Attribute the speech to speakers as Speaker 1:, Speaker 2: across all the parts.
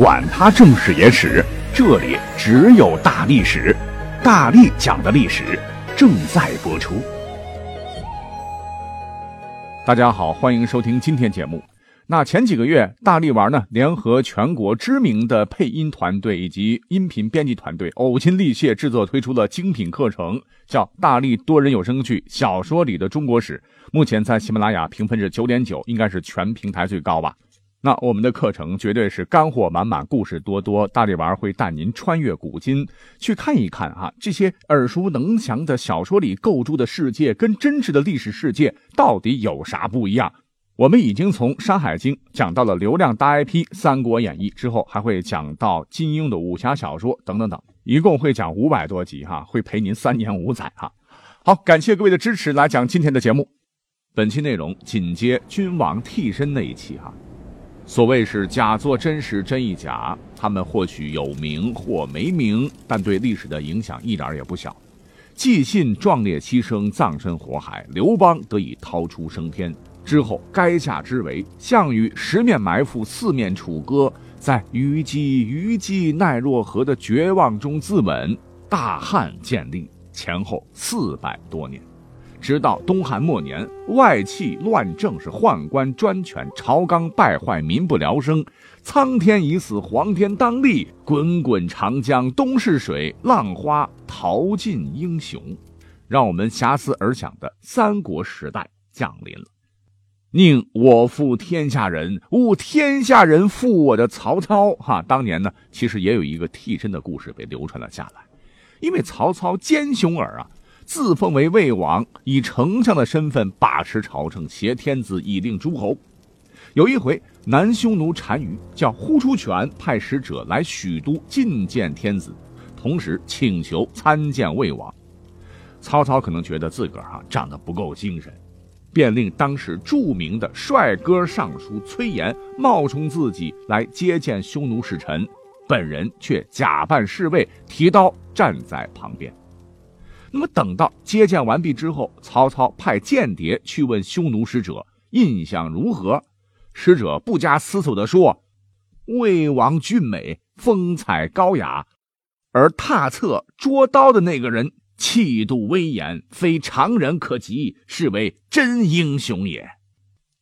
Speaker 1: 管他正史野史，这里只有大历史，大力讲的历史正在播出。大家好，欢迎收听今天节目。那前几个月，大力丸呢联合全国知名的配音团队以及音频编辑团队，呕心沥血制作推出了精品课程，叫《大力多人有声剧小说里的中国史》。目前在喜马拉雅评分是九点九，应该是全平台最高吧。那我们的课程绝对是干货满满，故事多多。大力丸会带您穿越古今，去看一看啊，这些耳熟能详的小说里构筑的世界，跟真实的历史世界到底有啥不一样？我们已经从《山海经》讲到了流量大 IP《三国演义》，之后还会讲到金庸的武侠小说等等等，一共会讲五百多集哈，会陪您三年五载哈。好，感谢各位的支持，来讲今天的节目。本期内容紧接君王替身那一期哈。所谓是假作真实，真亦假。他们或许有名或没名，但对历史的影响一点也不小。纪信壮烈牺牲，葬身火海，刘邦得以逃出升天。之后，垓下之围，项羽十面埋伏，四面楚歌，在虞姬虞姬奈若何的绝望中自刎。大汉建立前后四百多年。直到东汉末年，外戚乱政，是宦官专权，朝纲败坏，民不聊生。苍天已死，黄天当立，滚滚长江东逝水，浪花淘尽英雄。让我们遐思而想的三国时代降临了。宁我负天下人，勿天下人负我的曹操。哈，当年呢，其实也有一个替身的故事被流传了下来，因为曹操奸雄耳啊。自封为魏王，以丞相的身份把持朝政，挟天子以令诸侯。有一回，南匈奴单于叫呼出权派使者来许都觐见天子，同时请求参见魏王。曹操可能觉得自个儿哈长得不够精神，便令当时著名的帅哥尚书崔琰冒充自己来接见匈奴使臣，本人却假扮侍卫，提刀站在旁边。那么等到接见完毕之后，曹操派间谍去问匈奴使者印象如何。使者不加思索地说：“魏王俊美，风采高雅，而踏侧捉刀的那个人气度威严，非常人可及，是为真英雄也。”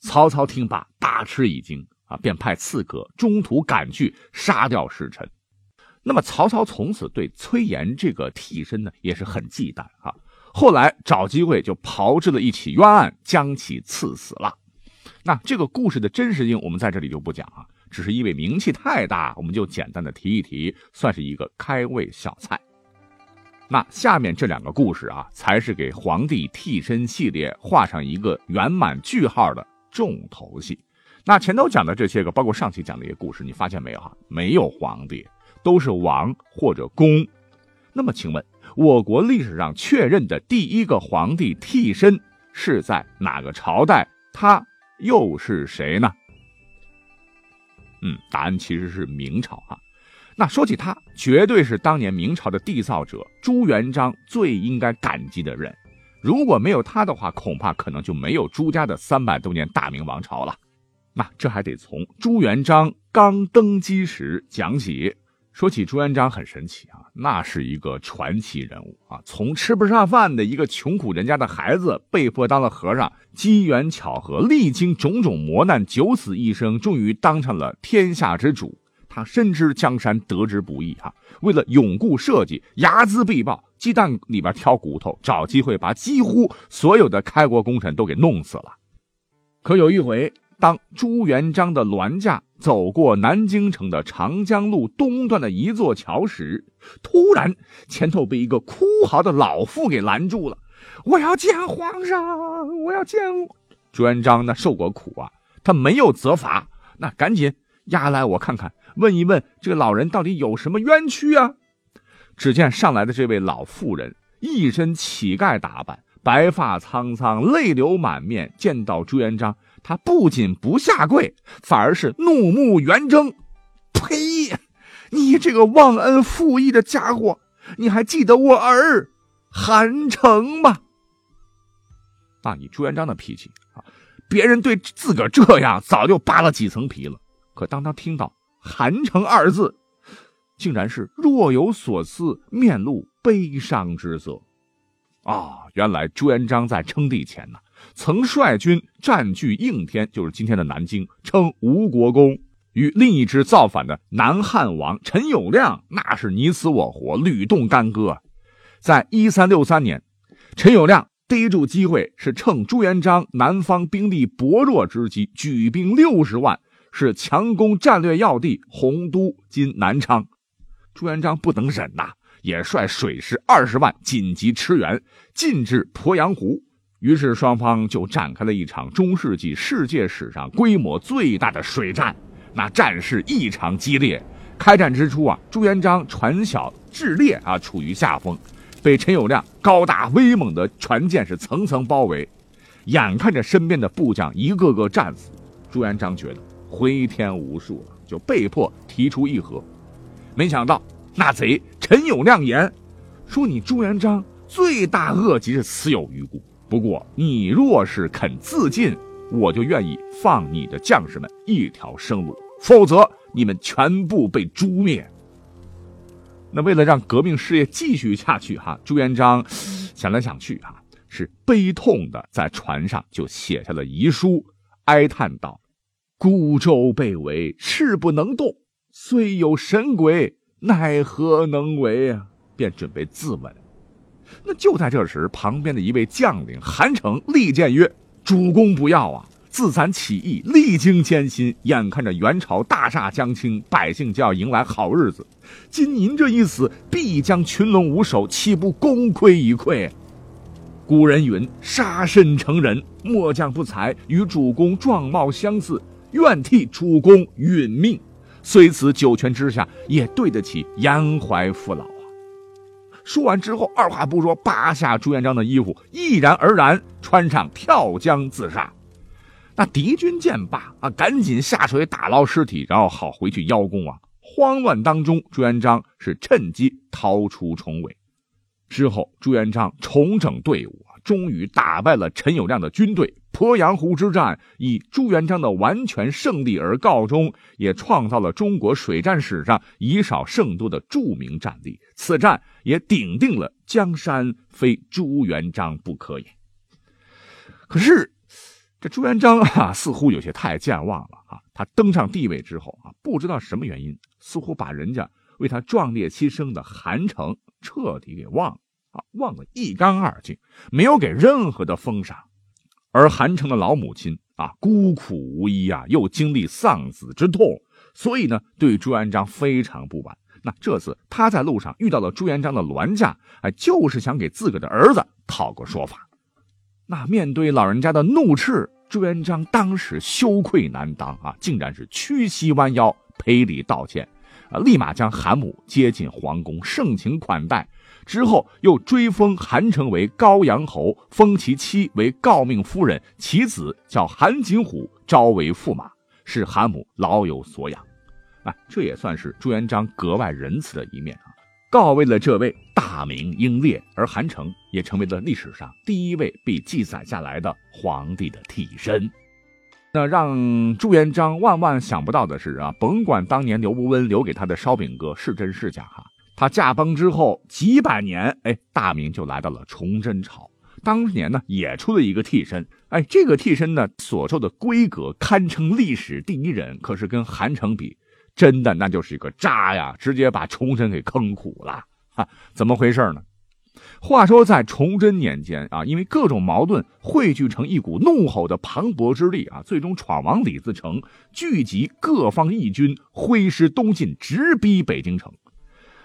Speaker 1: 曹操听罢大吃一惊啊，便派刺客中途赶去杀掉使臣。那么曹操从此对崔琰这个替身呢也是很忌惮啊。后来找机会就炮制了一起冤案，将其赐死了。那这个故事的真实性我们在这里就不讲啊，只是因为名气太大，我们就简单的提一提，算是一个开胃小菜。那下面这两个故事啊，才是给皇帝替身系列画上一个圆满句号的重头戏。那前头讲的这些个，包括上期讲的一些故事，你发现没有哈？没有皇帝。都是王或者公，那么请问，我国历史上确认的第一个皇帝替身是在哪个朝代？他又是谁呢？嗯，答案其实是明朝啊。那说起他，绝对是当年明朝的缔造者朱元璋最应该感激的人。如果没有他的话，恐怕可能就没有朱家的三百多年大明王朝了。那这还得从朱元璋刚登基时讲起。说起朱元璋很神奇啊，那是一个传奇人物啊，从吃不上饭的一个穷苦人家的孩子，被迫当了和尚，机缘巧合，历经种种磨难，九死一生，终于当上了天下之主。他深知江山得之不易啊，为了永固社稷，睚眦必报，鸡蛋里边挑骨头，找机会把几乎所有的开国功臣都给弄死了。可有一回。当朱元璋的銮驾走过南京城的长江路东段的一座桥时，突然前头被一个哭嚎的老妇给拦住了。我要见皇上，我要见朱元璋。那受过苦啊，他没有责罚，那赶紧押来我看看，问一问这个老人到底有什么冤屈啊？只见上来的这位老妇人一身乞丐打扮，白发苍苍，泪流满面，见到朱元璋。他不仅不下跪，反而是怒目圆睁。呸！你这个忘恩负义的家伙，你还记得我儿韩城吗？啊以朱元璋的脾气啊，别人对自个儿这样，早就扒了几层皮了。可当他听到韩城二字，竟然是若有所思，面露悲伤之色。啊，原来朱元璋在称帝前呢，曾率军占据应天，就是今天的南京，称吴国公，与另一支造反的南汉王陈友谅那是你死我活，屡动干戈。在一三六三年，陈友谅逮住机会，是趁朱元璋南方兵力薄弱之机，举兵六十万，是强攻战略要地洪都（今南昌）。朱元璋不能忍呐。也率水师二十万紧急驰援，进至鄱阳湖。于是双方就展开了一场中世纪世界史上规模最大的水战。那战事异常激烈。开战之初啊，朱元璋船小智劣啊，处于下风，被陈友谅高大威猛的船舰是层层包围。眼看着身边的部将一个个战死，朱元璋觉得回天无术了，就被迫提出议和。没想到。那贼陈友谅言说：“你朱元璋罪大恶极，是死有余辜。不过你若是肯自尽，我就愿意放你的将士们一条生路；否则，你们全部被诛灭。”那为了让革命事业继续下去，哈，朱元璋想来想去，哈，是悲痛的在船上就写下了遗书，哀叹道：“孤舟被围，势不能动，虽有神鬼。”奈何能为啊？便准备自刎。那就在这时，旁边的一位将领韩城力谏曰：“主公不要啊！自咱起义，历经艰辛，眼看着元朝大厦将倾，百姓就要迎来好日子。今您这一死，必将群龙无首，岂不功亏一篑？古人云：杀身成仁，末将不才，与主公状貌相似，愿替主公殒命。”虽此九泉之下，也对得起严怀父老！说完之后，二话不说，扒下朱元璋的衣服，毅然而然穿上，跳江自杀。那敌军见罢啊，赶紧下水打捞尸体，然后好回去邀功啊！慌乱当中，朱元璋是趁机逃出重围。之后，朱元璋重整队伍。终于打败了陈友谅的军队，鄱阳湖之战以朱元璋的完全胜利而告终，也创造了中国水战史上以少胜多的著名战例。此战也顶定了江山非朱元璋不可也。可是，这朱元璋啊，似乎有些太健忘了啊！他登上帝位之后啊，不知道什么原因，似乎把人家为他壮烈牺牲的韩城彻底给忘了。啊，忘得一干二净，没有给任何的封赏。而韩城的老母亲啊，孤苦无依啊，又经历丧子之痛，所以呢，对朱元璋非常不满。那这次他在路上遇到了朱元璋的銮驾，哎，就是想给自个的儿子讨个说法。那面对老人家的怒斥，朱元璋当时羞愧难当啊，竟然是屈膝弯腰赔礼道歉，啊，立马将韩母接进皇宫，盛情款待。之后又追封韩城为高阳侯，封其妻为诰命夫人，其子叫韩景虎，招为驸马，使韩母老有所养。啊，这也算是朱元璋格外仁慈的一面啊，告慰了这位大明英烈，而韩城也成为了历史上第一位被记载下来的皇帝的替身。那让朱元璋万万想不到的是啊，甭管当年刘伯温留给他的烧饼歌是真是假哈。他驾崩之后几百年，哎，大明就来到了崇祯朝。当年呢，也出了一个替身，哎，这个替身呢所受的规格堪称历史第一人，可是跟韩城比，真的那就是一个渣呀，直接把崇祯给坑苦了。哈，怎么回事呢？话说在崇祯年间啊，因为各种矛盾汇聚成一股怒吼的磅礴之力啊，最终闯王李自成聚集各方义军，挥师东进，直逼北京城。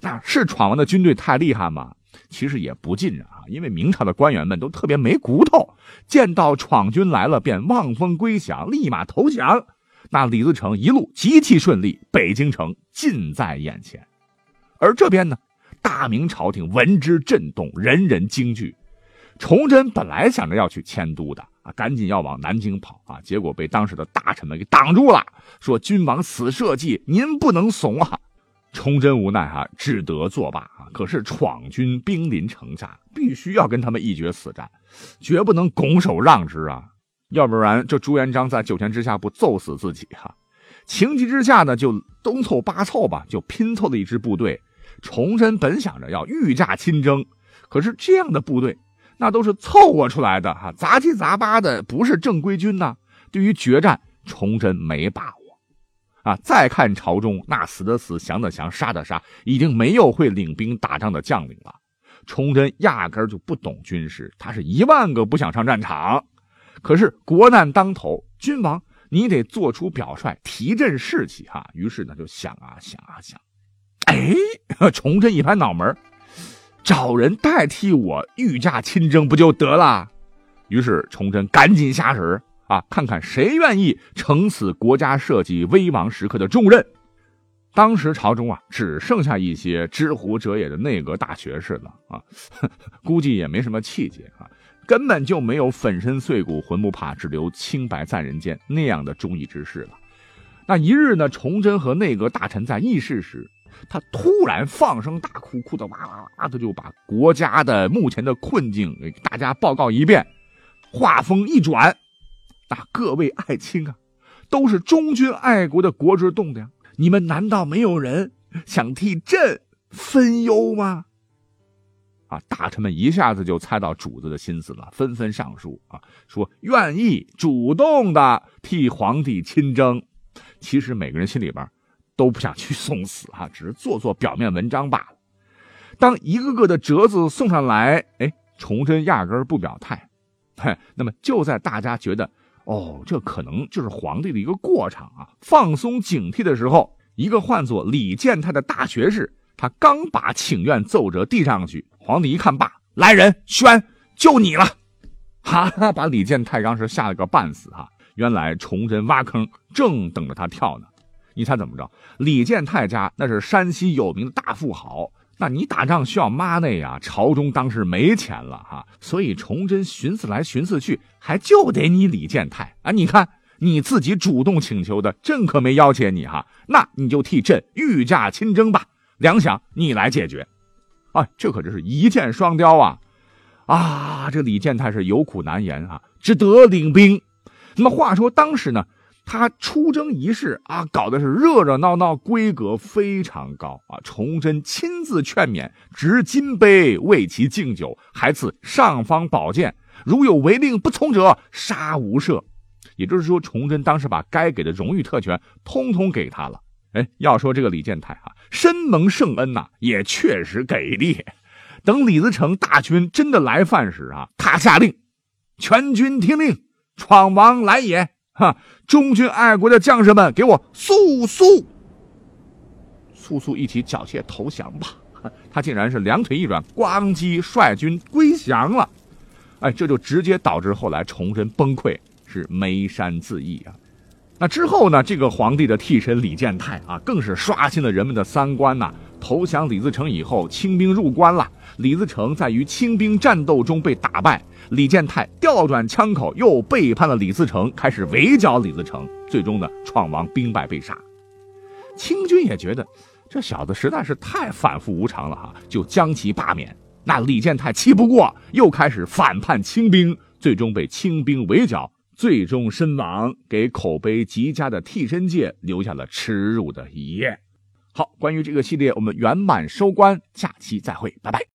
Speaker 1: 那是闯王的军队太厉害吗？其实也不尽然啊，因为明朝的官员们都特别没骨头，见到闯军来了便望风归降，立马投降。那李自成一路极其顺利，北京城近在眼前。而这边呢，大明朝廷闻之震动，人人惊惧。崇祯本来想着要去迁都的啊，赶紧要往南京跑啊，结果被当时的大臣们给挡住了，说君王此社稷，您不能怂啊。崇祯无奈哈，只得作罢啊！可是闯军兵临城下，必须要跟他们一决死战，绝不能拱手让之啊！要不然这朱元璋在九泉之下不揍死自己哈？情急之下呢，就东凑八凑吧，就拼凑了一支部队。崇祯本想着要御驾亲征，可是这样的部队，那都是凑合出来的哈，杂七杂八的，不是正规军呐。对于决战，崇祯没把握。啊，再看朝中那死的死，降的降，杀的杀，已经没有会领兵打仗的将领了。崇祯压根就不懂军事，他是一万个不想上战场。可是国难当头，君王。你得做出表率，提振士气哈。于是呢，就想啊想啊想，哎，崇祯一拍脑门找人代替我御驾亲征不就得了？于是崇祯赶紧下旨啊，看看谁愿意承此国家社稷危亡时刻的重任。当时朝中啊，只剩下一些知乎者也的内阁大学士了啊，估计也没什么气节啊。根本就没有粉身碎骨浑不怕，只留清白在人间那样的忠义之士了。那一日呢，崇祯和内阁大臣在议事时，他突然放声大哭，哭的哇哇哇的，就把国家的目前的困境给大家报告一遍。话锋一转，那各位爱卿啊，都是忠君爱国的国之栋梁，你们难道没有人想替朕分忧吗？啊！大臣们一下子就猜到主子的心思了，纷纷上书啊，说愿意主动的替皇帝亲征。其实每个人心里边都不想去送死啊，只是做做表面文章罢了。当一个个的折子送上来，哎，崇祯压根不表态。嘿，那么就在大家觉得哦，这可能就是皇帝的一个过场啊，放松警惕的时候，一个唤作李建泰的大学士，他刚把请愿奏折递上去。皇帝一看罢，来人宣，就你了，哈哈，把李建泰当时吓了个半死哈。原来崇祯挖坑，正等着他跳呢。你猜怎么着？李建泰家那是山西有名的大富豪，那你打仗需要妈内呀，朝中当时没钱了哈，所以崇祯寻思来寻思去，还就得你李建泰啊。你看你自己主动请求的，朕可没要挟你哈，那你就替朕御驾亲征吧，粮饷你来解决。啊，这可真是一箭双雕啊！啊，这李建泰是有苦难言啊，只得领兵。那么话说当时呢，他出征仪式啊，搞的是热热闹闹，规格非常高啊。崇祯亲自劝勉，执金杯为其敬酒，还赐尚方宝剑，如有违令不从者，杀无赦。也就是说，崇祯当时把该给的荣誉特权通通给他了。哎，要说这个李建泰啊，深蒙圣恩呐，也确实给力。等李自成大军真的来犯时啊，他下令，全军听令，闯王来也！哈，忠君爱国的将士们，给我速速速速一起缴械投降吧！他竟然是两腿一软，咣叽率军归降了。哎，这就直接导致后来崇祯崩溃，是眉山自缢啊。那之后呢？这个皇帝的替身李建泰啊，更是刷新了人们的三观呐！投降李自成以后，清兵入关了。李自成在与清兵战斗中被打败，李建泰调转枪口，又背叛了李自成，开始围剿李自成，最终呢，闯王兵败被杀。清军也觉得这小子实在是太反复无常了哈，就将其罢免。那李建泰气不过，又开始反叛清兵，最终被清兵围剿。最终身亡，给口碑极佳的替身界留下了耻辱的一页。好，关于这个系列，我们圆满收官，下期再会，拜拜。